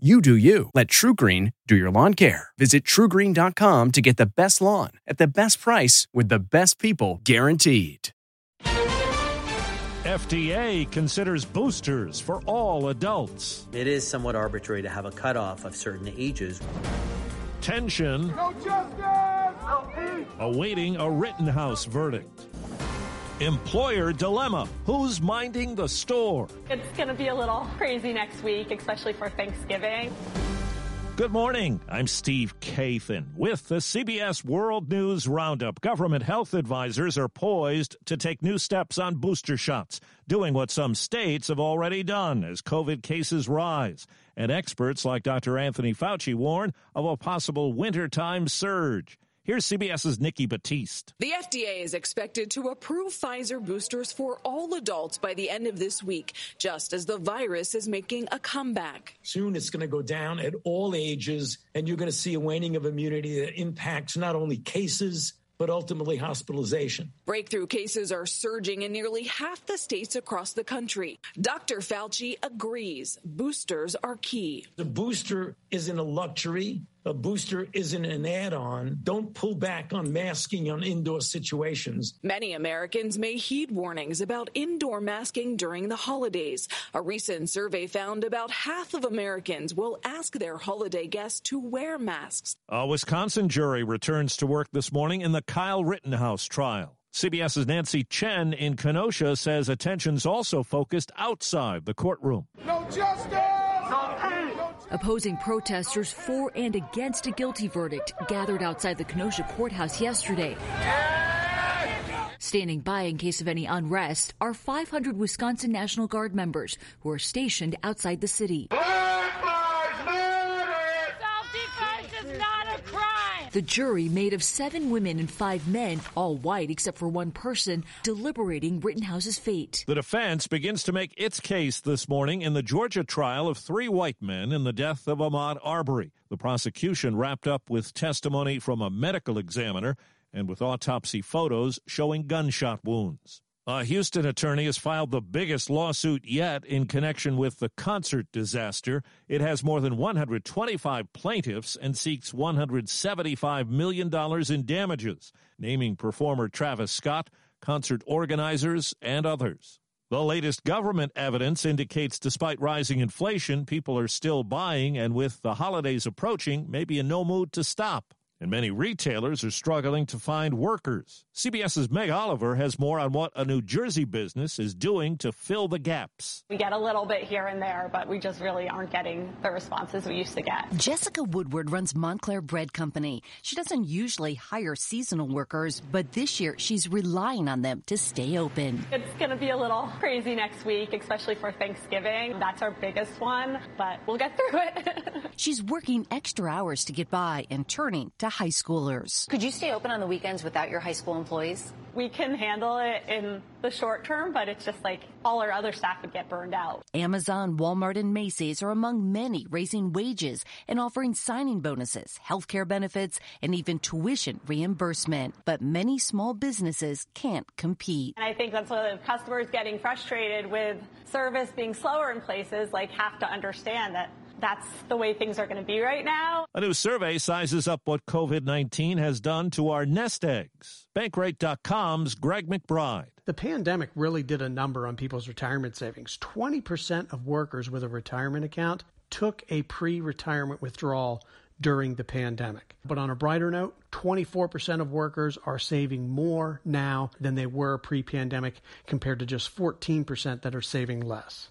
You do you. Let TruGreen do your lawn care. Visit trugreen.com to get the best lawn at the best price with the best people guaranteed. FDA considers boosters for all adults. It is somewhat arbitrary to have a cutoff of certain ages. Tension. No justice! No peace! Awaiting a Rittenhouse verdict. Employer dilemma. Who's minding the store? It's going to be a little crazy next week, especially for Thanksgiving. Good morning. I'm Steve Kathan with the CBS World News Roundup. Government health advisors are poised to take new steps on booster shots, doing what some states have already done as COVID cases rise. And experts like Dr. Anthony Fauci warn of a possible wintertime surge. Here's CBS's Nikki Battiste. The FDA is expected to approve Pfizer boosters for all adults by the end of this week, just as the virus is making a comeback. Soon it's going to go down at all ages, and you're going to see a waning of immunity that impacts not only cases, but ultimately hospitalization. Breakthrough cases are surging in nearly half the states across the country. Dr. Fauci agrees boosters are key. The booster isn't a luxury. A booster isn't an add on. Don't pull back on masking on indoor situations. Many Americans may heed warnings about indoor masking during the holidays. A recent survey found about half of Americans will ask their holiday guests to wear masks. A Wisconsin jury returns to work this morning in the Kyle Rittenhouse trial. CBS's Nancy Chen in Kenosha says attention's also focused outside the courtroom. No justice! Opposing protesters for and against a guilty verdict gathered outside the Kenosha courthouse yesterday. Standing by in case of any unrest are 500 Wisconsin National Guard members who are stationed outside the city. The jury, made of seven women and five men, all white except for one person, deliberating Rittenhouse's fate. The defense begins to make its case this morning in the Georgia trial of three white men in the death of Ahmaud Arbery. The prosecution wrapped up with testimony from a medical examiner and with autopsy photos showing gunshot wounds. A Houston attorney has filed the biggest lawsuit yet in connection with the concert disaster. It has more than 125 plaintiffs and seeks $175 million in damages, naming performer Travis Scott, concert organizers, and others. The latest government evidence indicates despite rising inflation, people are still buying, and with the holidays approaching, may be in no mood to stop and many retailers are struggling to find workers. CBS's Meg Oliver has more on what a New Jersey business is doing to fill the gaps. We get a little bit here and there, but we just really aren't getting the responses we used to get. Jessica Woodward runs Montclair Bread Company. She doesn't usually hire seasonal workers, but this year she's relying on them to stay open. It's going to be a little crazy next week, especially for Thanksgiving. That's our biggest one, but we'll get through it. she's working extra hours to get by and turning to high schoolers. Could you stay open on the weekends without your high school employees? We can handle it in the short term, but it's just like all our other staff would get burned out. Amazon, Walmart, and Macy's are among many raising wages and offering signing bonuses, healthcare benefits, and even tuition reimbursement. But many small businesses can't compete. And I think that's why the customers getting frustrated with service being slower in places like have to understand that that's the way things are going to be right now. A new survey sizes up what COVID 19 has done to our nest eggs. Bankrate.com's Greg McBride. The pandemic really did a number on people's retirement savings. 20% of workers with a retirement account took a pre retirement withdrawal during the pandemic. But on a brighter note, 24% of workers are saving more now than they were pre pandemic, compared to just 14% that are saving less.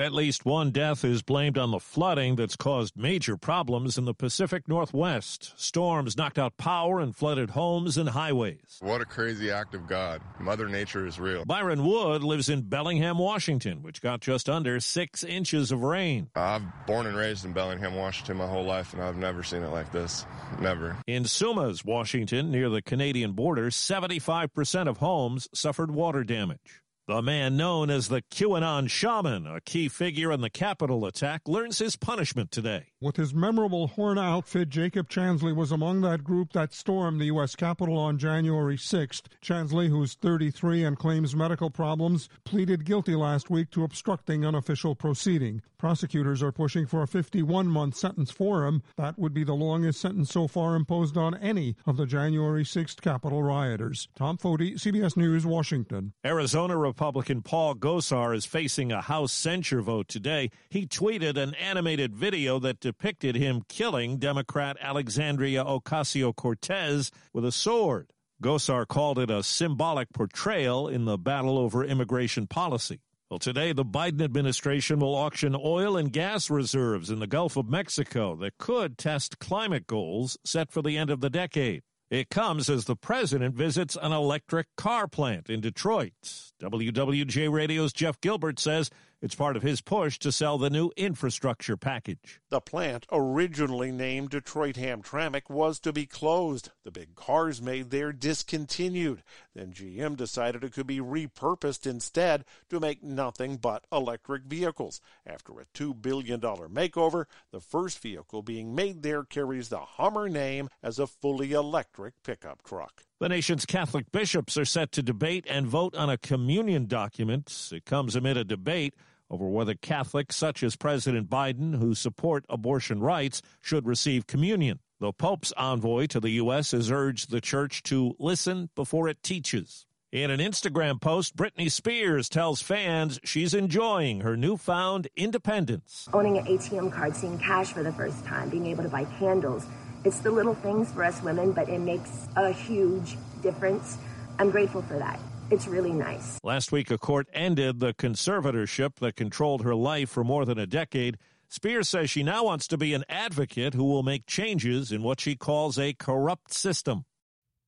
At least one death is blamed on the flooding that's caused major problems in the Pacific Northwest. Storms knocked out power and flooded homes and highways. What a crazy act of God. Mother Nature is real. Byron Wood lives in Bellingham, Washington, which got just under six inches of rain. I've born and raised in Bellingham, Washington my whole life, and I've never seen it like this. Never. In Sumas, Washington, near the Canadian border, 75% of homes suffered water damage. The man known as the QAnon shaman, a key figure in the Capitol attack, learns his punishment today. With his memorable horn outfit, Jacob Chansley was among that group that stormed the U.S. Capitol on January 6th. Chansley, who's 33 and claims medical problems, pleaded guilty last week to obstructing an official proceeding. Prosecutors are pushing for a 51 month sentence for him. That would be the longest sentence so far imposed on any of the January 6th Capitol rioters. Tom Foty, CBS News, Washington. Arizona Republican Paul Gosar is facing a House censure vote today. He tweeted an animated video that depicted him killing Democrat Alexandria Ocasio Cortez with a sword. Gosar called it a symbolic portrayal in the battle over immigration policy. Well, today, the Biden administration will auction oil and gas reserves in the Gulf of Mexico that could test climate goals set for the end of the decade. It comes as the president visits an electric car plant in Detroit. WWJ Radio's Jeff Gilbert says it's part of his push to sell the new infrastructure package. The plant, originally named Detroit Hamtramck, was to be closed. The big cars made there discontinued. Then GM decided it could be repurposed instead to make nothing but electric vehicles. After a $2 billion makeover, the first vehicle being made there carries the Hummer name as a fully electric pickup truck. The nation's Catholic bishops are set to debate and vote on a communion document. It comes amid a debate over whether Catholics such as President Biden, who support abortion rights, should receive communion. The Pope's envoy to the U.S. has urged the church to listen before it teaches. In an Instagram post, Britney Spears tells fans she's enjoying her newfound independence. Owning an ATM card, seeing cash for the first time, being able to buy candles. It's the little things for us women, but it makes a huge difference. I'm grateful for that. It's really nice. Last week, a court ended the conservatorship that controlled her life for more than a decade. Spears says she now wants to be an advocate who will make changes in what she calls a corrupt system.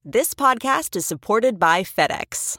This podcast is supported by FedEx.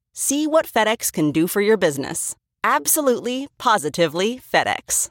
See what FedEx can do for your business. Absolutely, positively FedEx.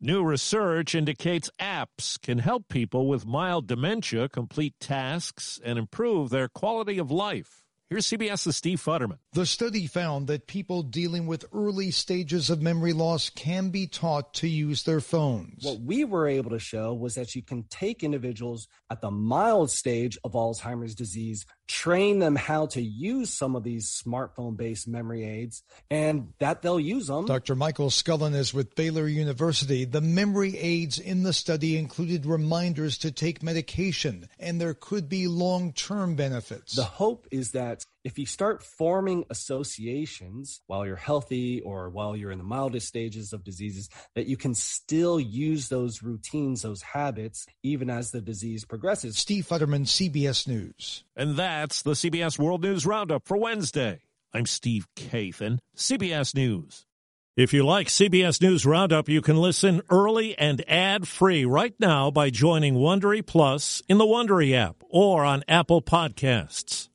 New research indicates apps can help people with mild dementia complete tasks and improve their quality of life. Here's CBS's Steve Futterman. The study found that people dealing with early stages of memory loss can be taught to use their phones. What we were able to show was that you can take individuals at the mild stage of Alzheimer's disease, train them how to use some of these smartphone based memory aids, and that they'll use them. Dr. Michael Scullin is with Baylor University. The memory aids in the study included reminders to take medication, and there could be long term benefits. The hope is that if you start forming associations while you're healthy or while you're in the mildest stages of diseases, that you can still use those routines, those habits, even as the disease progresses. Steve Futterman, CBS News. And that's the CBS World News Roundup for Wednesday. I'm Steve Kathan, CBS News. If you like CBS News Roundup, you can listen early and ad-free right now by joining Wondery Plus in the Wondery app or on Apple Podcasts.